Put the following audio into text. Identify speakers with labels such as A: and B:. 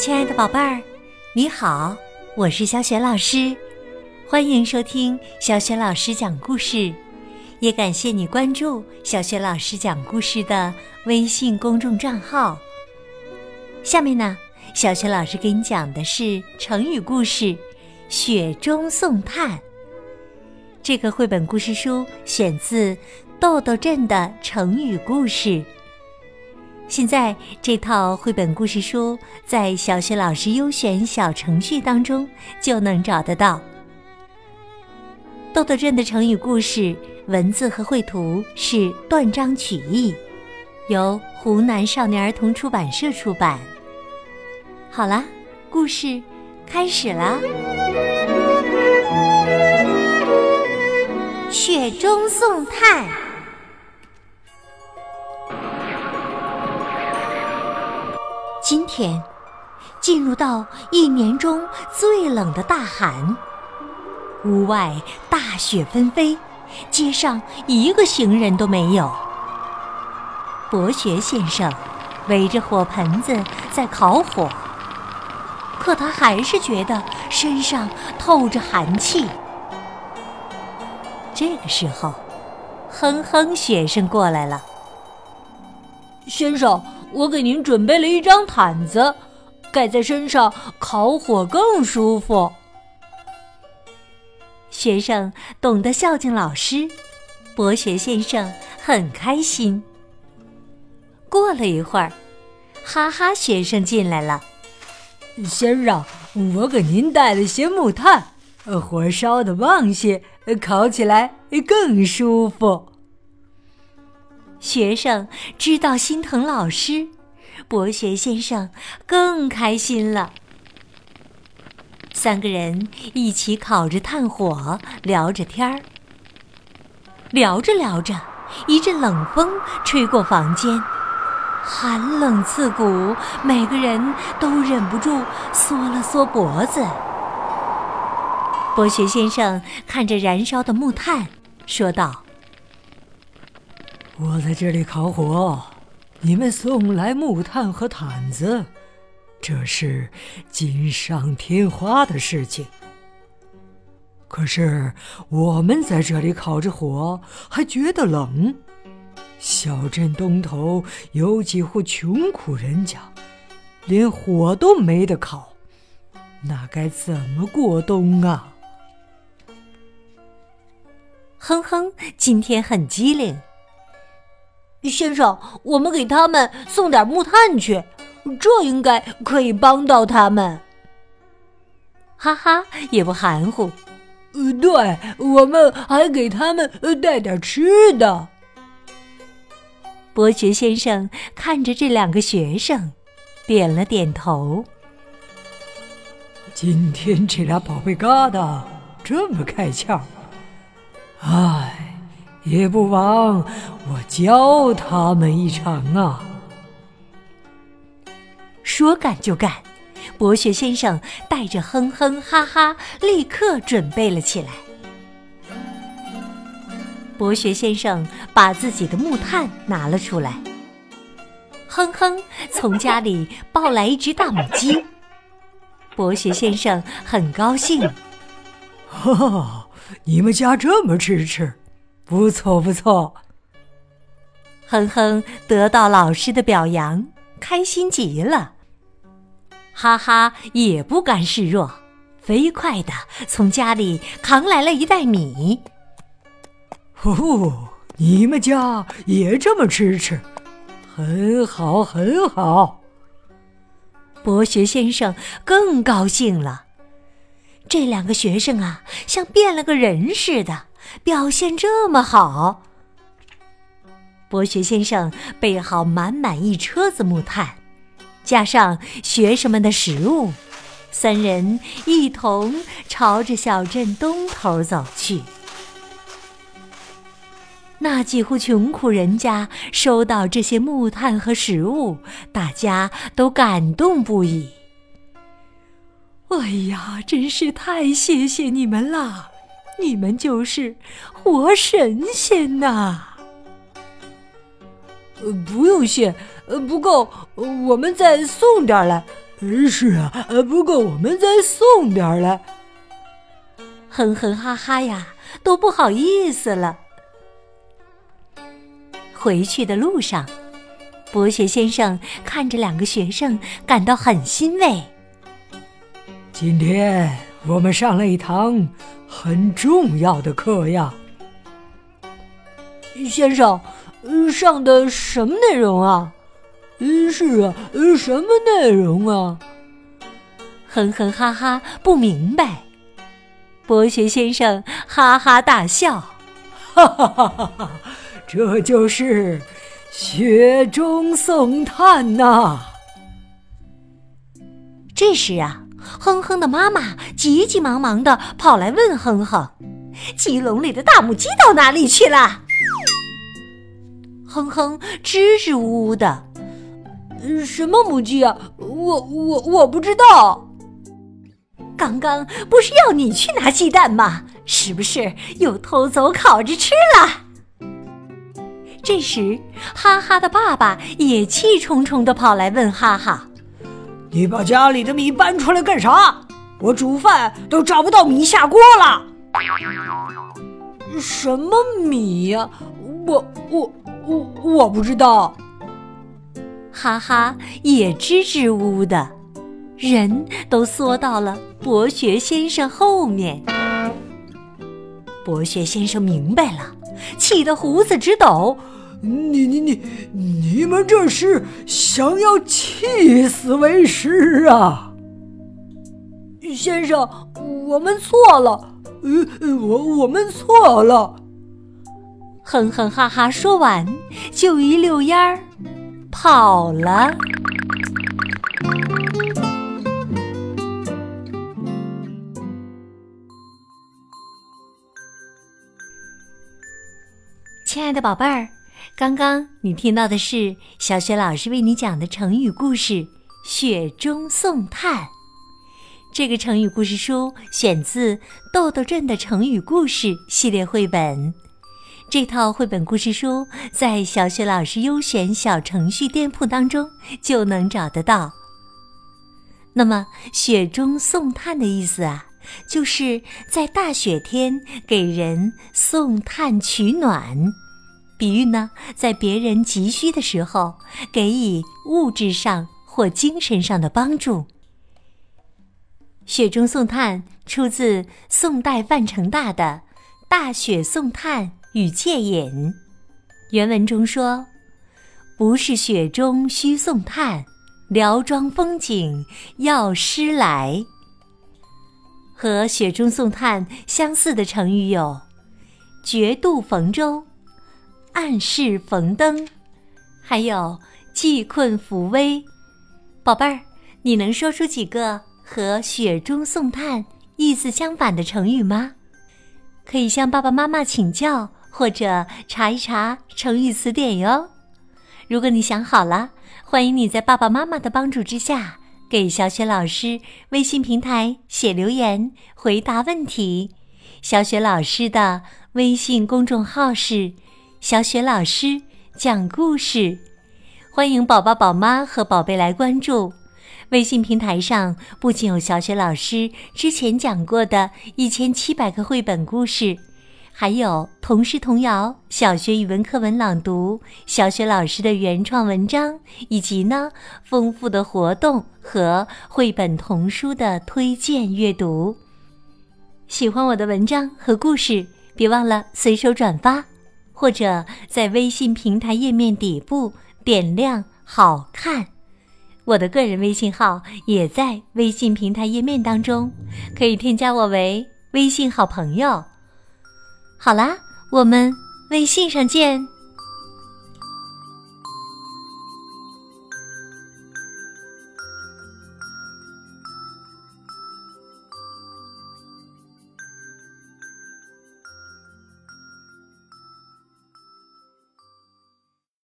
A: 亲爱的宝贝儿，你好，我是小雪老师，欢迎收听小雪老师讲故事，也感谢你关注小雪老师讲故事的微信公众账号。下面呢，小雪老师给你讲的是成语故事《雪中送炭》。这个绘本故事书选自豆豆镇的成语故事。现在这套绘本故事书在小学老师优选小程序当中就能找得到。豆豆镇的成语故事文字和绘图是断章取义，由湖南少年儿童出版社出版。好啦，故事开始啦！雪中送炭。天进入到一年中最冷的大寒，屋外大雪纷飞，街上一个行人都没有。博学先生围着火盆子在烤火，可他还是觉得身上透着寒气。这个时候，哼哼学生过来了，
B: 先生。我给您准备了一张毯子，盖在身上烤火更舒服。
A: 学生懂得孝敬老师，博学先生很开心。过了一会儿，哈哈学生进来了。
C: 先生，我给您带了些木炭，火烧的旺些，烤起来更舒服。
A: 学生知道心疼老师，博学先生更开心了。三个人一起烤着炭火，聊着天儿。聊着聊着，一阵冷风吹过房间，寒冷刺骨，每个人都忍不住缩了缩脖子。博学先生看着燃烧的木炭，说道。
C: 我在这里烤火，你们送来木炭和毯子，这是锦上添花的事情。可是我们在这里烤着火，还觉得冷。小镇东头有几户穷苦人家，连火都没得烤，那该怎么过冬啊？
A: 哼哼，今天很机灵。
B: 先生，我们给他们送点木炭去，这应该可以帮到他们。
A: 哈哈，也不含糊。
C: 呃，对，我们还给他们带点吃的。
A: 伯爵先生看着这两个学生，点了点头。
C: 今天这俩宝贝疙瘩这么开窍，唉。也不枉我教他们一场啊！
A: 说干就干，博学先生带着哼哼哈哈，立刻准备了起来。博学先生把自己的木炭拿了出来，哼哼从家里抱来一只大母鸡。博学先生很高兴，
C: 哈哈，你们家这么支持。不错不错，
A: 哼哼得到老师的表扬，开心极了。哈哈也不甘示弱，飞快的从家里扛来了一袋米。
C: 哦，你们家也这么吃吃，很好很好。
A: 博学先生更高兴了。这两个学生啊，像变了个人似的。表现这么好，博学先生备好满满一车子木炭，加上学生们的食物，三人一同朝着小镇东头走去。那几户穷苦人家收到这些木炭和食物，大家都感动不已。哎呀，真是太谢谢你们了！你们就是活神仙呐！
B: 呃，不用谢，呃，不够，我们再送点来。
C: 是啊，呃不够我们再送点儿来。
A: 哼哼哈哈呀，都不好意思了。回去的路上，博学先生看着两个学生，感到很欣慰。
C: 今天我们上了一堂很重要的课呀，
B: 先生，上的什么内容啊？
C: 嗯，是啊，什么内容啊？
A: 哼哼哈哈，不明白。博学先生哈哈大笑，
C: 哈哈哈哈哈！这就是雪中送炭呐。
A: 这时啊，哼哼的妈妈急急忙忙的跑来问哼哼：“鸡笼里的大母鸡到哪里去了？”哼哼支支吾吾的。
B: 什么母鸡啊？我我我不知道。
A: 刚刚不是要你去拿鸡蛋吗？是不是又偷走烤着吃了？这时，哈哈的爸爸也气冲冲的跑来问哈哈：“
C: 你把家里的米搬出来干啥？我煮饭都找不到米下锅了。”
B: 什么米呀？我我我我不知道。
A: 哈哈，也支支吾吾的，人都缩到了博学先生后面。博学先生明白了，气得胡子直抖。
C: 你你你，你们这是想要气死为师啊？
B: 先生，我们错了，
C: 呃，我我们错了。
A: 哼哼哈哈，说完就一溜烟儿。跑了，亲爱的宝贝儿，刚刚你听到的是小雪老师为你讲的成语故事《雪中送炭》。这个成语故事书选自《豆豆镇的成语故事》系列绘本。这套绘本故事书在小雪老师优选小程序店铺当中就能找得到。那么“雪中送炭”的意思啊，就是在大雪天给人送炭取暖，比喻呢，在别人急需的时候给予物质上或精神上的帮助。“雪中送炭”出自宋代范成大的《大雪送炭》。与借饮，原文中说：“不是雪中须送炭，辽庄风景要诗来。”和“雪中送炭”相似的成语有“绝渡逢舟”“暗室逢灯”，还有“济困扶危”。宝贝儿，你能说出几个和“雪中送炭”意思相反的成语吗？可以向爸爸妈妈请教。或者查一查成语词典哟。如果你想好了，欢迎你在爸爸妈妈的帮助之下，给小雪老师微信平台写留言回答问题。小雪老师的微信公众号是“小雪老师讲故事”，欢迎宝宝、宝妈和宝贝来关注。微信平台上不仅有小雪老师之前讲过的一千七百个绘本故事。还有童诗童谣、小学语文课文朗读、小学老师的原创文章，以及呢丰富的活动和绘本童书的推荐阅读。喜欢我的文章和故事，别忘了随手转发，或者在微信平台页面底部点亮“好看”。我的个人微信号也在微信平台页面当中，可以添加我为微信好朋友。好啦，我们微信上见。